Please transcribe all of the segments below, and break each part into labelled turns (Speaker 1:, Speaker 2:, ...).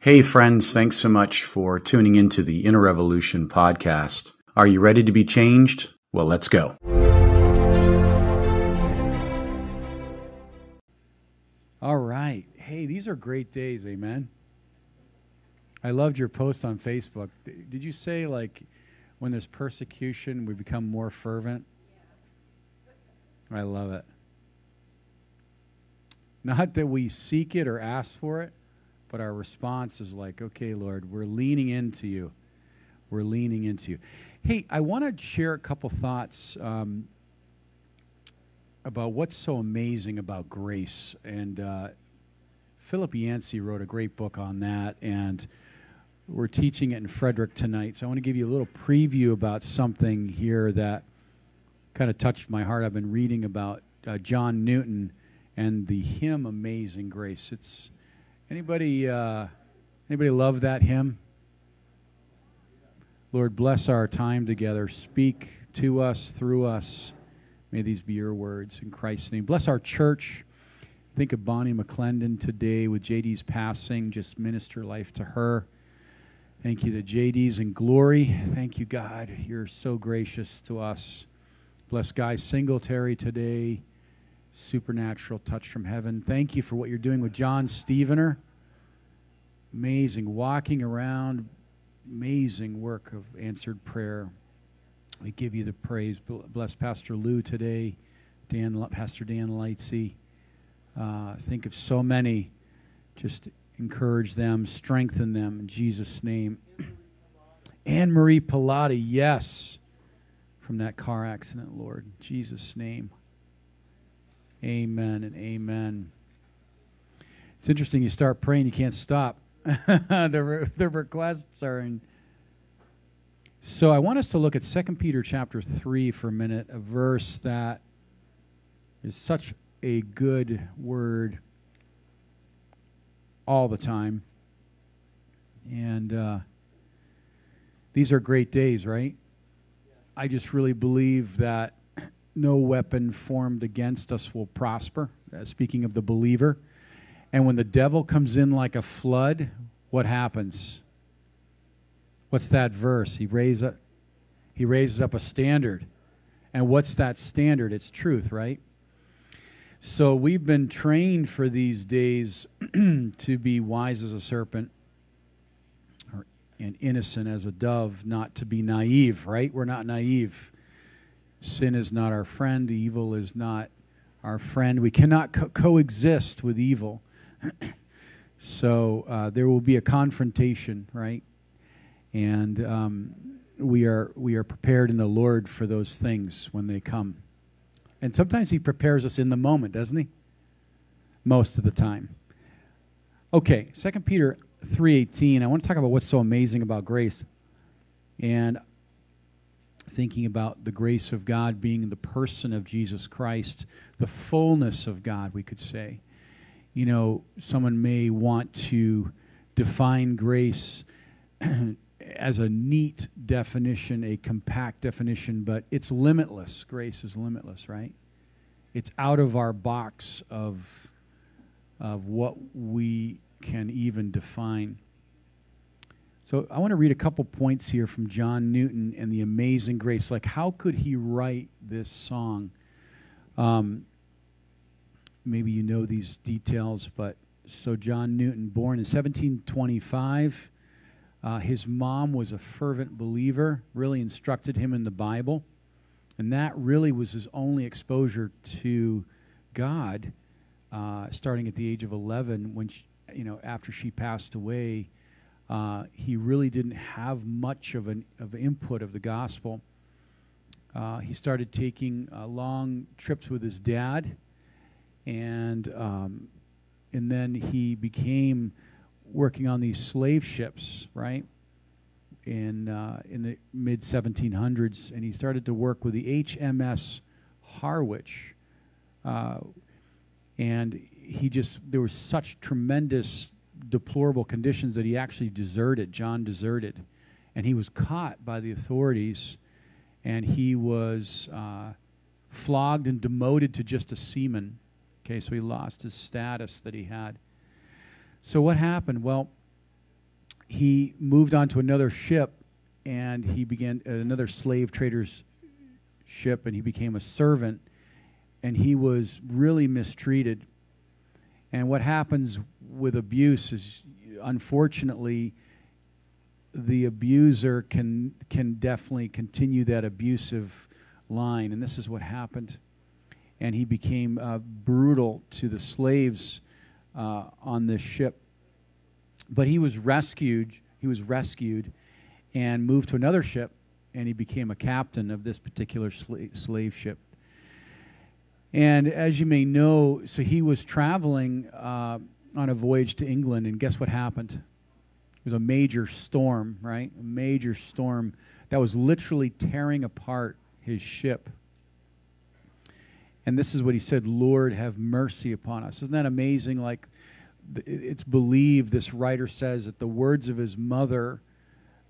Speaker 1: Hey, friends, thanks so much for tuning into the Inner Revolution podcast. Are you ready to be changed? Well, let's go.
Speaker 2: All right. Hey, these are great days, amen. I loved your post on Facebook. Did you say, like, when there's persecution, we become more fervent? I love it. Not that we seek it or ask for it, but our response is like, okay, Lord, we're leaning into you. We're leaning into you. Hey, I want to share a couple thoughts um, about what's so amazing about grace. And uh, Philip Yancey wrote a great book on that, and we're teaching it in Frederick tonight. So I want to give you a little preview about something here that kind of touched my heart. I've been reading about uh, John Newton and the hymn "Amazing Grace." It's anybody uh, anybody love that hymn? Lord, bless our time together. Speak to us through us. May these be your words in Christ's name. Bless our church. Think of Bonnie McClendon today with JD's passing. Just minister life to her. Thank you to JD's in glory. Thank you, God. You're so gracious to us. Bless Guy Singletary today. Supernatural touch from heaven. Thank you for what you're doing with John Stevener. Amazing. Walking around, amazing work of answered prayer. We give you the praise. Bless Pastor Lou today, Dan, Pastor Dan Lightsey. Uh, think of so many just encourage them, strengthen them in Jesus' name. Anne Marie Pilati, yes, from that car accident, Lord. Jesus' name. Amen and amen. It's interesting, you start praying, you can't stop. the, re- the requests are in. So I want us to look at 2 Peter chapter 3 for a minute, a verse that is such a good word all the time. And uh, these are great days, right? I just really believe that no weapon formed against us will prosper, uh, speaking of the believer. And when the devil comes in like a flood, what happens? What's that verse? He raises up, he raises up a standard. And what's that standard? It's truth, right? So we've been trained for these days to be wise as a serpent or, and innocent as a dove, not to be naive, right? We're not naive. Sin is not our friend, evil is not our friend. We cannot co- coexist with evil. so uh, there will be a confrontation, right? And um, we are we are prepared in the Lord for those things when they come. And sometimes he prepares us in the moment, doesn't he? Most of the time. Okay, Second Peter 3:18. I want to talk about what's so amazing about grace. And thinking about the grace of God being the person of Jesus Christ, the fullness of God, we could say. You know, someone may want to define grace as a neat definition, a compact definition, but it's limitless. Grace is limitless, right? It's out of our box of, of what we can even define. So I want to read a couple points here from John Newton and the Amazing Grace. Like, how could he write this song? Um, maybe you know these details, but so John Newton, born in 1725 uh, his mom was a fervent believer, really instructed him in the Bible. And that really was his only exposure to God, uh, starting at the age of 11, when, she, you know, after she passed away. Uh, he really didn't have much of an of input of the gospel. Uh, he started taking uh, long trips with his dad, and um, and then he became working on these slave ships, right? In uh, in the mid 1700s, and he started to work with the HMS Harwich, uh, and he just there was such tremendous deplorable conditions that he actually deserted. John deserted, and he was caught by the authorities, and he was uh, flogged and demoted to just a seaman. Okay, so he lost his status that he had. So what happened? Well, he moved on to another ship and he began uh, another slave trader's ship and he became a servant and he was really mistreated. And what happens with abuse is unfortunately the abuser can can definitely continue that abusive line. And this is what happened. And he became uh, brutal to the slaves uh, on this ship. But he was rescued he was rescued and moved to another ship and he became a captain of this particular sla- slave ship and as you may know so he was traveling uh, on a voyage to england and guess what happened It was a major storm, right? A major storm that was literally tearing apart his ship. And this is what he said Lord, have mercy upon us. Isn't that amazing? Like, it's believed, this writer says, that the words of his mother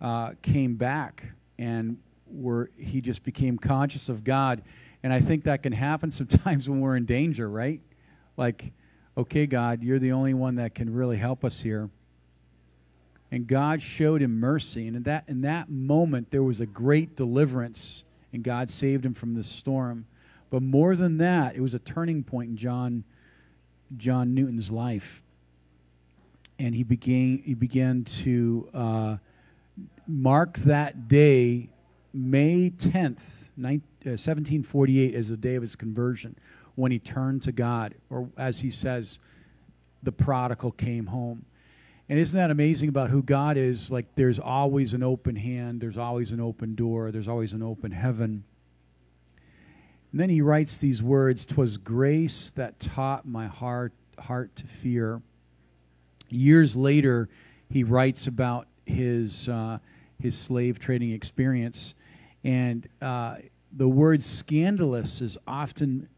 Speaker 2: uh, came back and were, he just became conscious of God. And I think that can happen sometimes when we're in danger, right? Like, okay, God, you're the only one that can really help us here and God showed him mercy. And in that, in that moment, there was a great deliverance, and God saved him from the storm. But more than that, it was a turning point in John, John Newton's life. And he began, he began to uh, mark that day, May 10th, 1748, uh, as the day of his conversion, when he turned to God, or as he says, the prodigal came home. And isn't that amazing about who God is? Like, there's always an open hand, there's always an open door, there's always an open heaven. And then he writes these words Twas grace that taught my heart, heart to fear. Years later, he writes about his, uh, his slave trading experience. And uh, the word scandalous is often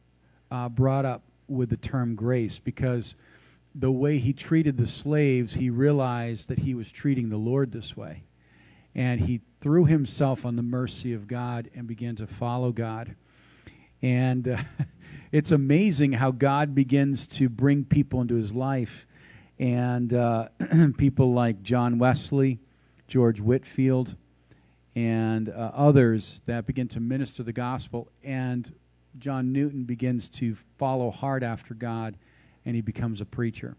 Speaker 2: uh, brought up with the term grace because the way he treated the slaves, he realized that he was treating the Lord this way. And he threw himself on the mercy of God and began to follow God. And uh, it's amazing how God begins to bring people into his life. And uh, people like John Wesley, George Whitefield, and uh, others that begin to minister the gospel. And John Newton begins to follow hard after God and he becomes a preacher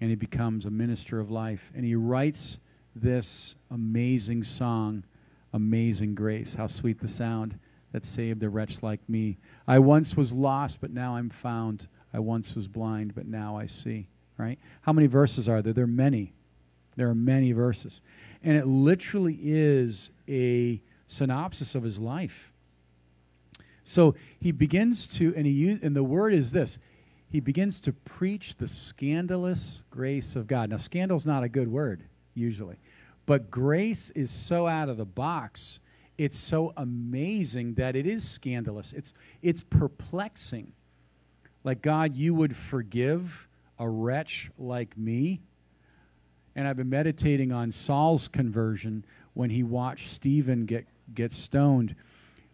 Speaker 2: and he becomes a minister of life. And he writes this amazing song, Amazing Grace. How sweet the sound that saved a wretch like me. I once was lost, but now I'm found. I once was blind, but now I see. Right? How many verses are there? There are many. There are many verses. And it literally is a synopsis of his life. So he begins to, and he and the word is this he begins to preach the scandalous grace of God. Now, scandal is not a good word, usually, but grace is so out of the box. It's so amazing that it is scandalous. It's, it's perplexing. Like, God, you would forgive a wretch like me. And I've been meditating on Saul's conversion when he watched Stephen get, get stoned.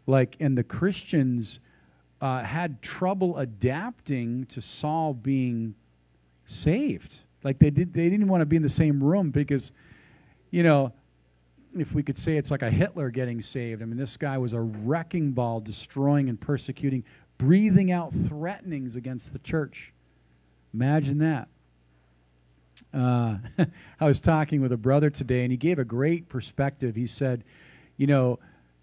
Speaker 2: Like, and the Christians uh, had trouble adapting to Saul being saved. Like they did, they didn't want to be in the same room because, you know, if we could say it's like a Hitler getting saved. I mean, this guy was a wrecking ball, destroying and persecuting, breathing out threatenings against the church. Imagine that. Uh, I was talking with a brother today, and he gave a great perspective. He said, you know,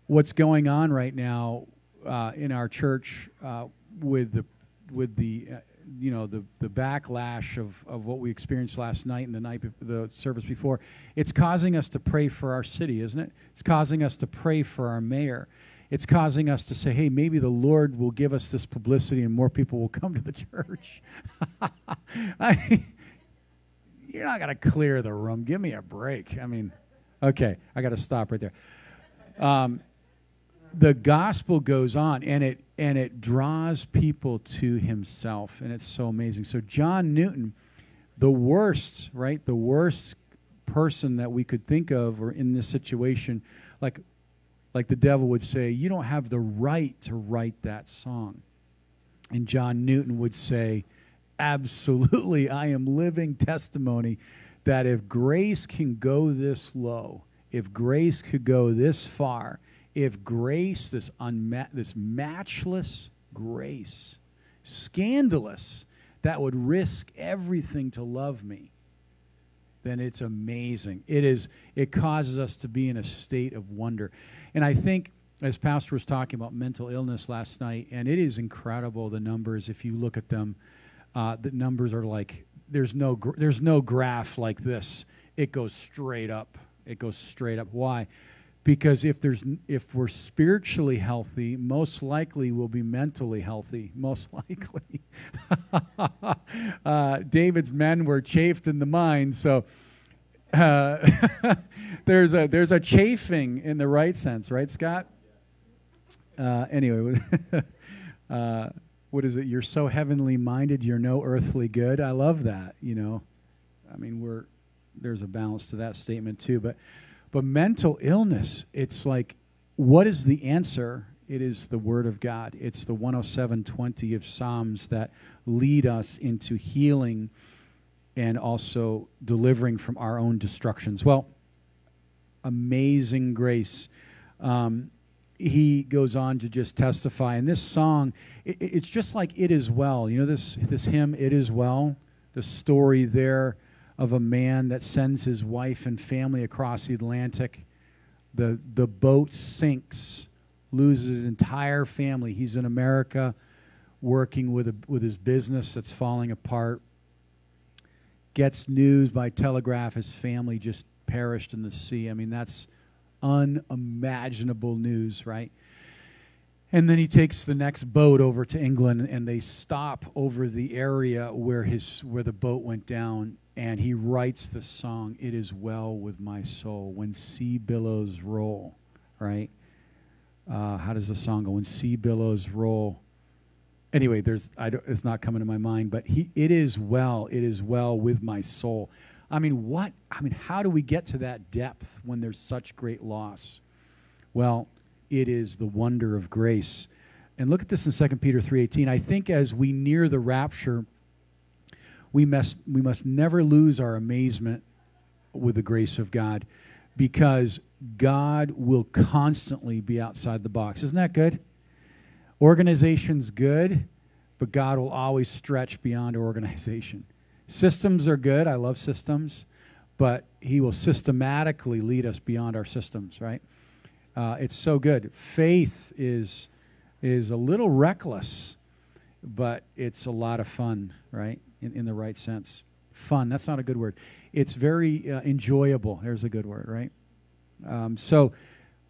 Speaker 2: what's going on right now uh, in our church uh, with the with the uh, you know the the backlash of, of what we experienced last night and the night be- the service before it's causing us to pray for our city isn't it? It's causing us to pray for our mayor. It's causing us to say hey maybe the lord will give us this publicity and more people will come to the church. I, you're not going to clear the room. Give me a break. I mean okay i got to stop right there. Um, the gospel goes on and it and it draws people to himself and it's so amazing. So john newton the worst right? The worst person that we could think of or in this situation like like the devil would say you don't have the right to write that song. And john newton would say absolutely i am living testimony that if grace can go this low, if grace could go this far, if grace, this, unma- this matchless grace, scandalous, that would risk everything to love me, then it's amazing. It is it causes us to be in a state of wonder. And I think as pastor was talking about mental illness last night and it is incredible the numbers if you look at them uh, the numbers are like there's no gr- there's no graph like this. It goes straight up. It goes straight up. Why? Because if there's if we're spiritually healthy most likely we'll be mentally healthy most likely. Uh, david's men were chafed in the mind so uh, there's a there's a chafing in the right sense right scott? Uh, anyway uh, what is it you're so heavenly minded you're no earthly good i love that you know i mean we're there's a balance to that statement too but but mental illness, it's like, what is the answer? It is the Word of God. It's the 107.20 of Psalms that lead us into healing and also delivering from our own destructions. Well, amazing grace. Um, he goes on to just testify. And this song, it, it's just like It Is Well. You know this, this hymn, It Is Well? The story there of a man that sends his wife and family across the Atlantic. The, the boat sinks, loses his entire family. He's in America working with, a, with his business that's falling apart. Gets news by telegraph his family just perished in the sea. I mean, that's unimaginable news, right? And then he takes the next boat over to England and they stop over the area where his where the boat went down and he writes the song it is well with my soul. When sea billows roll right? Uh, how does the song go? When sea billows roll. Anyway there's I don't, it's not coming to my mind but he it is well it is well with my soul i mean what i mean how do we get to that depth when there's such great loss well it is the wonder of grace and look at this in 2 peter 3.18 i think as we near the rapture we must, we must never lose our amazement with the grace of God because God will constantly be outside the box. Isn't that good? Organization's good, but God will always stretch beyond organization. Systems are good. I love systems, but He will systematically lead us beyond our systems, right? Uh, it's so good. Faith is, is a little reckless, but it's a lot of fun, right? in, in the right sense. Fun, that's not a good word. It's very uh, enjoyable. There's a good word, right? Um, so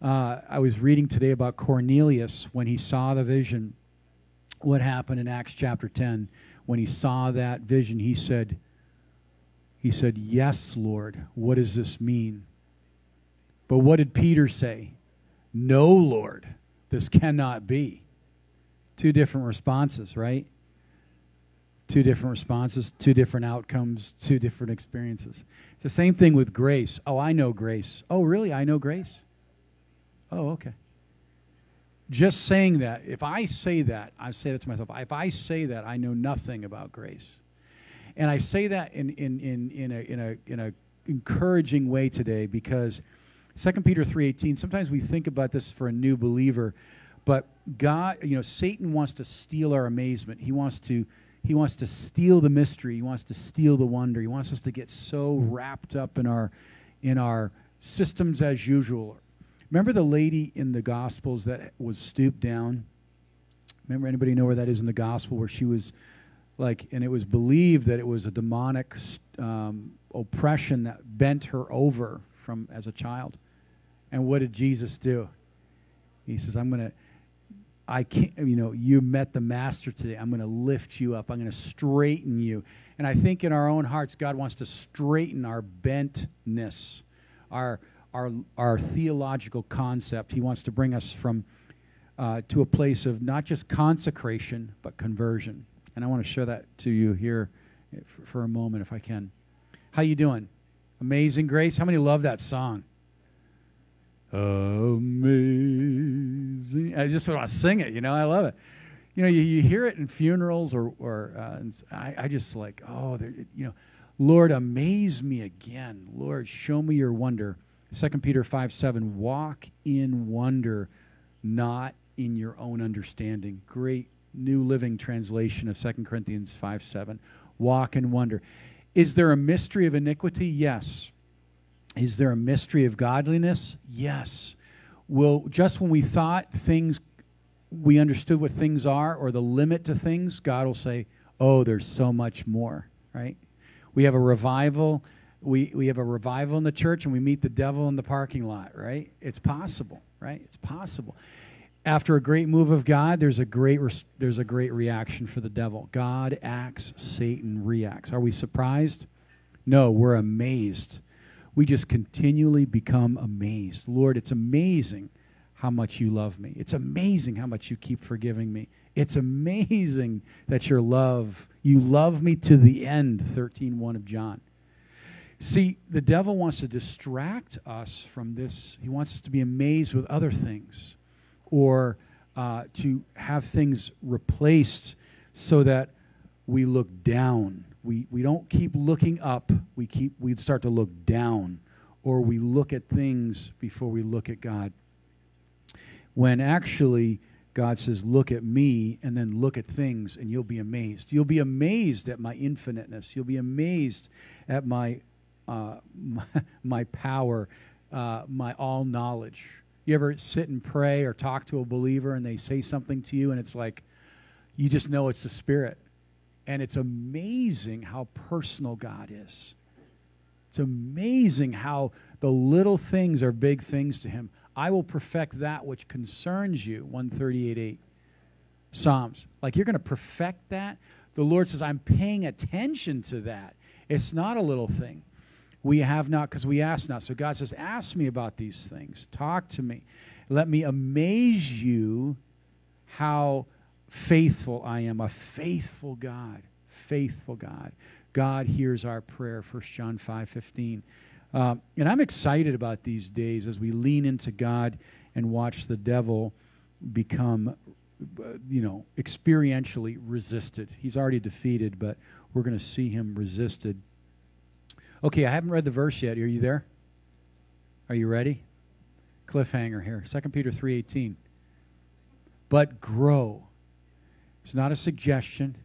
Speaker 2: uh, I was reading today about Cornelius when he saw the vision. What happened in Acts chapter 10? When he saw that vision, he said, he said, Yes, Lord, what does this mean? But what did Peter say? No, Lord, this cannot be. Two different responses, right? two different responses, two different outcomes, two different experiences. It's the same thing with grace. Oh, I know grace. Oh, really? I know grace? Oh, okay. Just saying that, if I say that, I say that to myself, if I say that, I know nothing about grace. And I say that in, in, in, in, a, in, a, in a encouraging way today because 2 Peter 3.18, sometimes we think about this for a new believer, but God, you know, Satan wants to steal our amazement. He wants to he wants to steal the mystery. He wants to steal the wonder. He wants us to get so wrapped up in our, in our systems as usual. Remember the lady in the Gospels that was stooped down? Remember anybody know where that is in the Gospel where she was like, and it was believed that it was a demonic um, oppression that bent her over from as a child. And what did Jesus do? He says, I'm to I can't, you know, you met the master today. I'm going to lift you up. I'm going to straighten you. And I think in our own hearts, God wants to straighten our bentness, our, our, our theological concept. He wants to bring us from uh, to a place of not just consecration, but conversion. And I want to share that to you here for, for a moment, if I can. How you doing? Amazing Grace. How many love that song? Amazing. I just want to sing it, you know, I love it. You know, you, you hear it in funerals or, or uh, I, I just like, oh, you know, Lord, amaze me again. Lord, show me your wonder. 2 Peter 5 7, walk in wonder, not in your own understanding. Great New Living Translation of 2 Corinthians 5 7. Walk in wonder. Is there a mystery of iniquity? Yes. Is there a mystery of godliness? Yes. Will just when we thought things, we understood what things are or the limit to things, God will say, Oh, there's so much more, right? We have a revival. We, we have a revival in the church and we meet the devil in the parking lot, right? It's possible, right? It's possible. After a great move of God, there's a great res- there's a great reaction for the devil. God acts, Satan reacts. Are we surprised? No, we're amazed. We just continually become amazed. Lord, it's amazing how much you love me. It's amazing how much you keep forgiving me. It's amazing that your love, you love me to the end, 13:1 of John. See, the devil wants to distract us from this. He wants us to be amazed with other things or uh, to have things replaced so that we look down. We, we don't keep looking up, we, keep, we start to look down, or we look at things before we look at God. When actually, God says, Look at me, and then look at things, and you'll be amazed. You'll be amazed at my infiniteness. You'll be amazed at my, uh, my, my, power, uh, my all knowledge. You ever sit and pray or talk to a believer and they say something to you and it's like, you just know it's the Spirit. And it's amazing how personal God is. It's amazing how the little things are big things to Him. I will perfect that which concerns you, 138 8. Psalms. Like you're going to perfect that. The Lord says, I'm paying attention to that. It's not a little thing. We have not because we ask not. So God says, Ask me about these things. Talk to me. Let me amaze you how faithful I am. A faithful God. Faithful God. God hears our prayer, 1 John 5 15. Uh, and I'm excited about these days as we lean into God and watch the devil become, uh, you know, experientially resisted. He's already defeated, but we're going to see him resisted Okay, I haven't read the verse yet. Are you there? Are you ready? Cliffhanger here. 2 Peter 3:18. But grow. It's not a suggestion.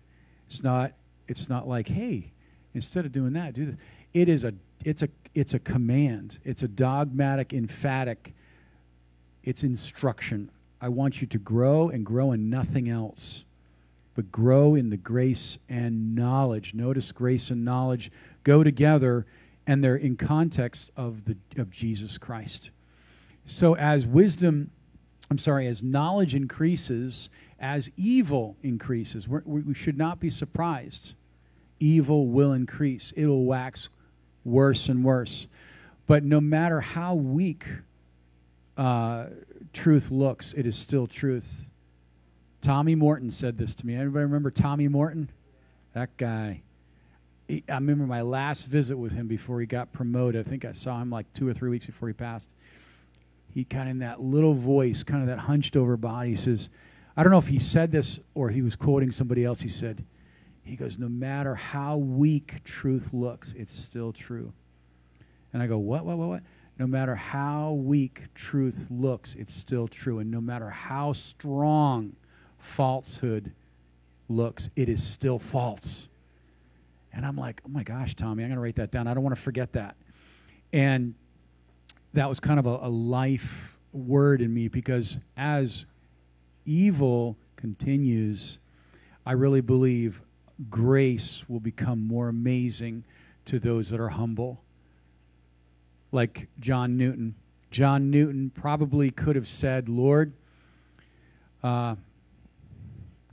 Speaker 2: It's not it's not like, "Hey, instead of doing that, do this." It is a it's a it's a command. It's a dogmatic, emphatic it's instruction. I want you to grow and grow in nothing else but grow in the grace and knowledge. Notice grace and knowledge go together and they're in context of the of Jesus Christ. So as wisdom, I'm sorry, as knowledge increases, as evil increases, we should not be surprised. Evil will increase. It'll wax worse and worse. But no matter how weak uh, truth looks, it is still truth. Tommy Morton said this to me. Anybody remember Tommy Morton? That guy. He, I remember my last visit with him before he got promoted. I think I saw him like two or three weeks before he passed. He kind of in that little voice, kind of that hunched over body, says, I don't know if he said this or he was quoting somebody else. He said, he goes, no matter how weak truth looks, it's still true. And I go, what, what, what, what? No matter how weak truth looks, it's still true. And no matter how strong falsehood looks, it is still false. And I'm like, oh my gosh, Tommy, I'm going to write that down. I don't want to forget that. And that was kind of a, a life word in me because as evil continues, I really believe grace will become more amazing to those that are humble. Like John Newton. John Newton probably could have said, Lord, uh,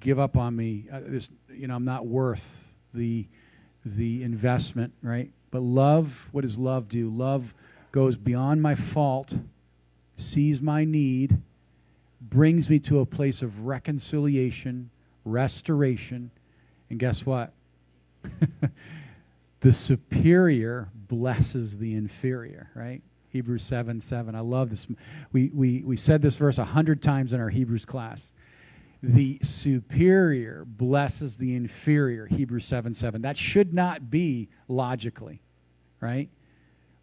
Speaker 2: give up on me. Uh, this, you know, I'm not worth the the investment, right? But love, what does love do? Love goes beyond my fault, sees my need, brings me to a place of reconciliation, restoration, and guess what? the superior blesses the inferior, right? Hebrews 7 7. I love this. We, we, we said this verse a hundred times in our Hebrews class. The superior blesses the inferior, Hebrews 7 7. That should not be logically, right?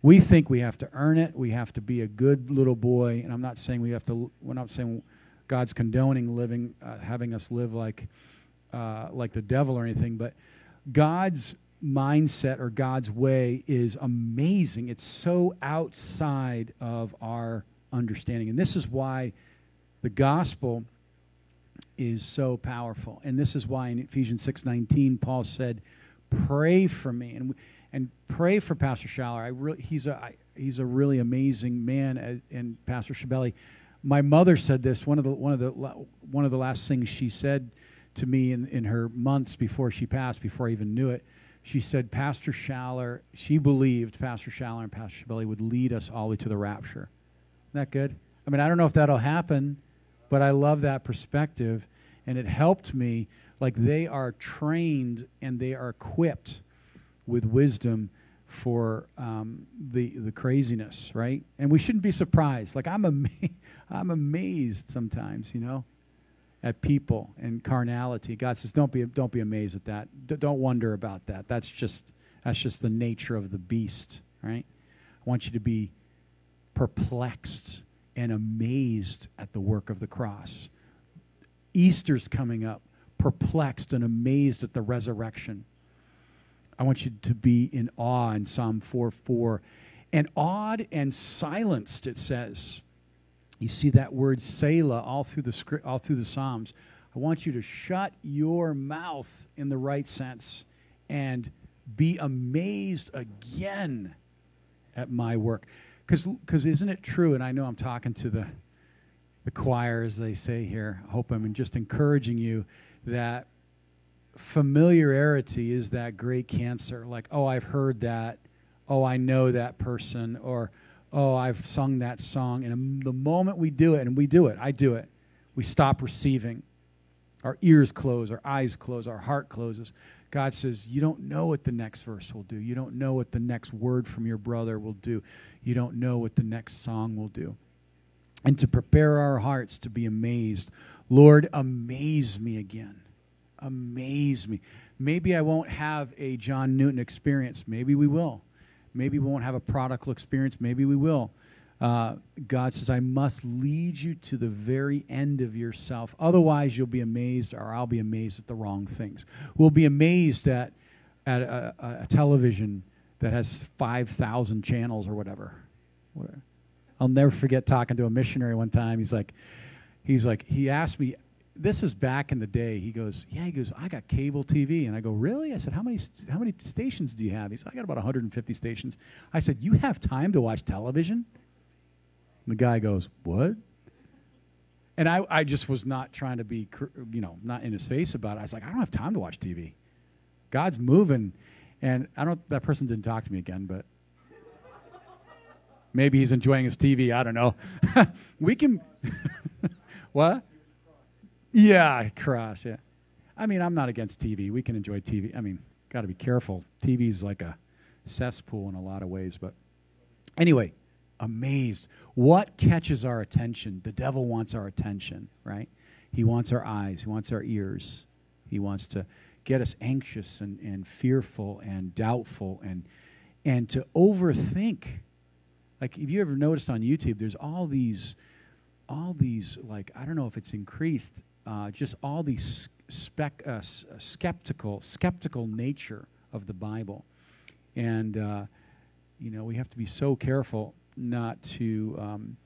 Speaker 2: We think we have to earn it. We have to be a good little boy. And I'm not saying we have to, we're not saying God's condoning living, uh, having us live like, uh, like the devil or anything, but God's mindset or God's way is amazing. It's so outside of our understanding. And this is why the gospel is so powerful. And this is why in Ephesians 6:19 Paul said, "Pray for me." And and pray for Pastor Schaller. I really he's a I, he's a really amazing man uh, and Pastor Shabelli. My mother said this one of the one of the one of the last things she said to me in, in her months before she passed, before I even knew it. She said, Pastor Schaller, she believed Pastor Schaller and Pastor Shabelli would lead us all the way to the rapture. Isn't that good? I mean, I don't know if that'll happen, but I love that perspective. And it helped me. Like they are trained and they are equipped with wisdom for um, the the craziness, right? And we shouldn't be surprised. Like I'm ama- I'm amazed sometimes, you know, at people and carnality. God says, "Don't be don't be amazed at that. D- don't wonder about that. That's just that's just the nature of the beast, right? I want you to be perplexed and amazed at the work of the cross. Easter's coming up, perplexed and amazed at the resurrection. I want you to be in awe in Psalm 4 4. And awed and silenced, it says. You see that word Selah all through the script, all through the Psalms. I want you to shut your mouth in the right sense and be amazed again at my work. Because isn't it true? And I know I'm talking to the, the choir, as they say here. I hope I'm just encouraging you that familiarity is that great cancer. Like, oh, I've heard that. Oh, I know that person. Or, oh, I've sung that song. And the moment we do it, and we do it, I do it, we stop receiving. Our ears close, our eyes close, our heart closes. God says, You don't know what the next verse will do. You don't know what the next word from your brother will do. You don't know what the next song will do. And to prepare our hearts to be amazed, Lord, amaze me again. Amaze me. Maybe I won't have a John Newton experience. Maybe we will. Maybe we won't have a prodigal experience. Maybe we will. Uh, God says, I must lead you to the very end of yourself. Otherwise, you'll be amazed, or I'll be amazed at the wrong things. We'll be amazed at, at a, a, a television that has 5,000 channels or whatever. I'll never forget talking to a missionary one time. He's like, he's like, he asked me, this is back in the day. He goes, yeah, he goes, I got cable TV. And I go, really? I said, how many, how many stations do you have? He said, I got about 150 stations. I said, you have time to watch television? And the guy goes, what? And I, I just was not trying to be, you know, not in his face about it. I was like, I don't have time to watch TV. God's moving. And I don't, that person didn't talk to me again, but maybe he's enjoying his TV. I don't know. we can, what? Yeah, cross, yeah. I mean, I'm not against TV. We can enjoy TV. I mean, got to be careful. TV is like a cesspool in a lot of ways. But anyway, amazed. What catches our attention? The devil wants our attention, right? He wants our eyes, he wants our ears. He wants to get us anxious and, and fearful and doubtful and and to overthink. Like if you ever noticed on YouTube, there's all these all these like I don't know if it's increased, uh, just all these spec, uh, skeptical skeptical nature of the Bible, and uh, you know we have to be so careful not to um,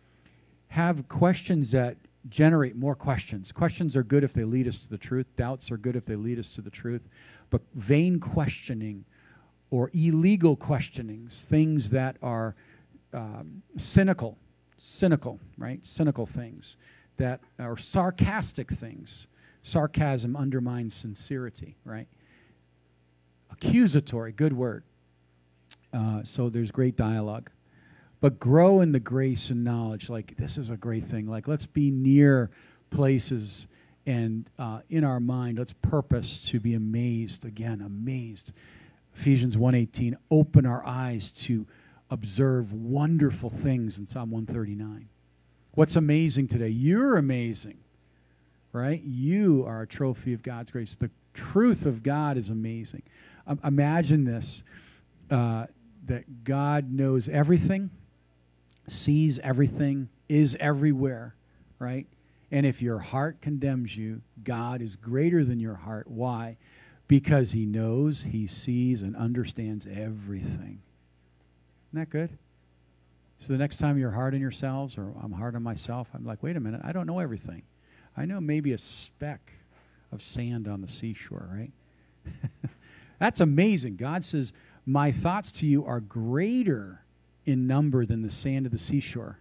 Speaker 2: have questions that generate more questions. Questions are good if they lead us to the truth. Doubts are good if they lead us to the truth. But vain questioning or illegal questionings, things that are um, cynical, cynical, right? Cynical things that are sarcastic things. Sarcasm undermines sincerity, right? Accusatory, good word. Uh, so there's great dialogue but grow in the grace and knowledge. Like, this is a great thing. Like, let's be near places and uh, in our mind, let's purpose to be amazed. Again, amazed. Ephesians 1.18, open our eyes to observe wonderful things in Psalm 139. What's amazing today? You're amazing. right? You are a trophy of God's grace. The truth of God is amazing. Um, imagine this uh, that God knows everything, sees everything, is everywhere, right? And if your heart condemns you, God is greater than your heart. Why? Because he knows, he sees, and understands everything. Isn't that good? So the next time you're hard on yourselves, or I'm hard on myself, I'm like, wait a minute, I don't know everything. I know maybe a speck of sand on the seashore, right? That's amazing. God says, My thoughts to you are greater in number than the sand of the seashore.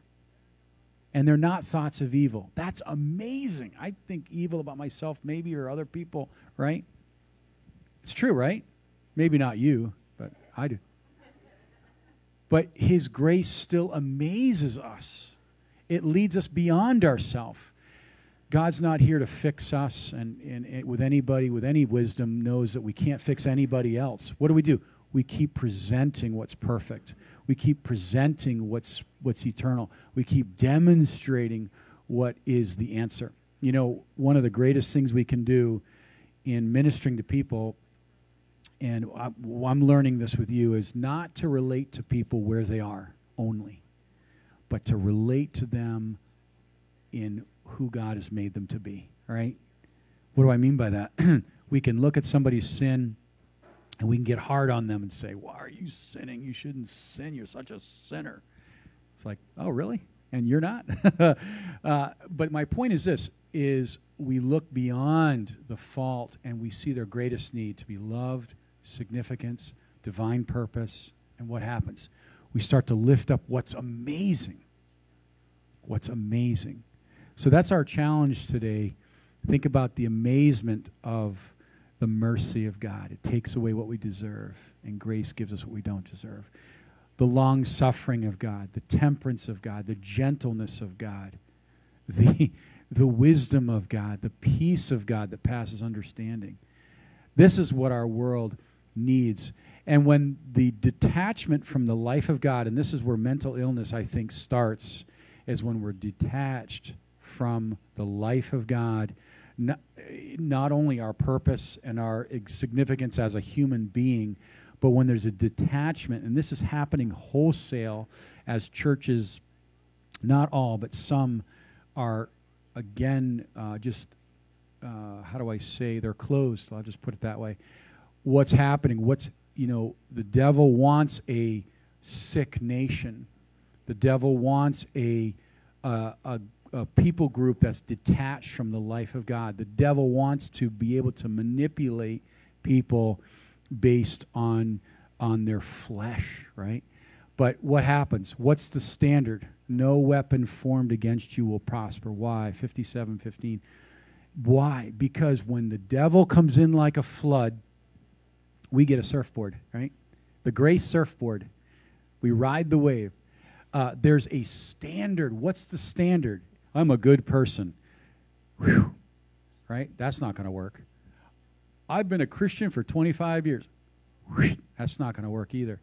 Speaker 2: And they're not thoughts of evil. That's amazing. I think evil about myself, maybe, or other people, right? It's true, right? Maybe not you, but I do. But His grace still amazes us, it leads us beyond ourselves. God's not here to fix us, and, and, and, with anybody with any wisdom knows that we can't fix anybody else. What do we do? We keep presenting what's perfect. We keep presenting what's what's eternal. We keep demonstrating what is the answer. You know, one of the greatest things we can do in ministering to people, and I'm learning this with you, is not to relate to people where they are only, but to relate to them in who God has made them to be, right? What do I mean by that? we can look at somebody's sin and we can get hard on them and say, Why are you sinning? You shouldn't sin. You're such a sinner. It's like, Oh, really? And you're not? uh, but my point is this is we look beyond the fault and we see their greatest need to be loved, significance, divine purpose, and what happens? We start to lift up what's amazing. What's amazing. So that's our challenge today. Think about the amazement of the mercy of God. It takes away what we deserve, and grace gives us what we don't deserve. The long suffering of God, the temperance of God, the gentleness of God, the, the wisdom of God, the peace of God that passes understanding. This is what our world needs. And when the detachment from the life of God, and this is where mental illness, I think, starts, is when we're detached from the life of God, not, not only our purpose and our significance as a human being, but when there's a detachment, and this is happening wholesale as churches, not all, but some are again uh, just, uh, how do I say, they're closed. I'll just put it that way. What's happening? What's, you know, the devil wants a sick nation. The devil wants a, uh, a a people group that's detached from the life of God. The devil wants to be able to manipulate people based on on their flesh, right? But what happens? What's the standard? No weapon formed against you will prosper. Why? 57:15. Why? Because when the devil comes in like a flood, we get a surfboard, right? The grace surfboard. We ride the wave. Uh, there's a standard. What's the standard? I'm a good person. Whew. Right? That's not going to work. I've been a Christian for 25 years. Whew. That's not going to work either.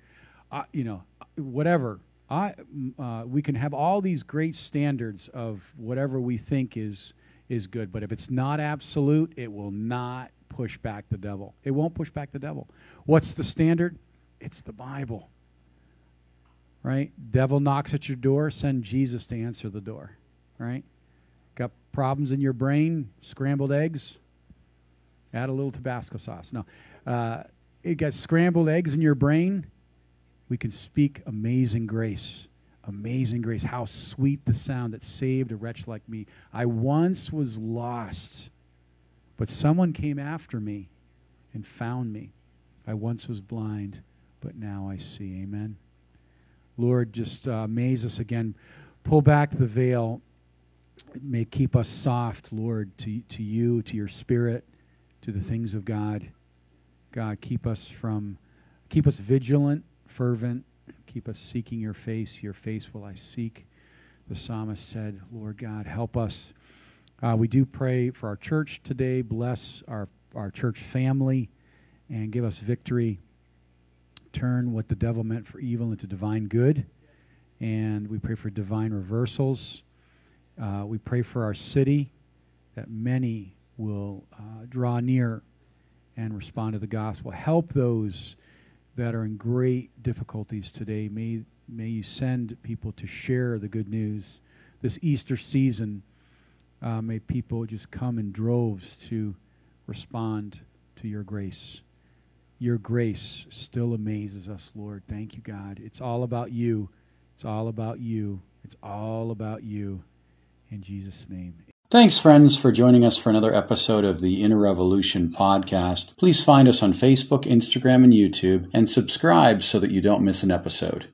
Speaker 2: Uh, you know, whatever. I, uh, we can have all these great standards of whatever we think is is good, but if it's not absolute, it will not push back the devil. It won't push back the devil. What's the standard? It's the Bible. Right? Devil knocks at your door, send Jesus to answer the door right? Got problems in your brain, scrambled eggs, add a little Tabasco sauce. No. Uh, it got scrambled eggs in your brain, we can speak amazing grace. Amazing grace. How sweet the sound that saved a wretch like me. I once was lost, but someone came after me and found me. I once was blind, but now I see. Amen. Lord, just uh, amaze us again. Pull back the veil may keep us soft, Lord, to, to you, to your spirit, to the things of God. God, keep us from, keep us vigilant, fervent, keep us seeking your face. Your face will I seek. The psalmist said, Lord God, help us. Uh, we do pray for our church today. Bless our, our church family and give us victory. Turn what the devil meant for evil into divine good. And we pray for divine reversals uh, we pray for our city that many will uh, draw near and respond to the gospel. Help those that are in great difficulties today. May, may you send people to share the good news. This Easter season, uh, may people just come in droves to respond to your grace. Your grace still amazes us, Lord. Thank you, God. It's all about you. It's all about you. It's all about you. In Jesus' name.
Speaker 1: Thanks, friends, for joining us for another episode of the Inner Revolution podcast. Please find us on Facebook, Instagram, and YouTube, and subscribe so that you don't miss an episode.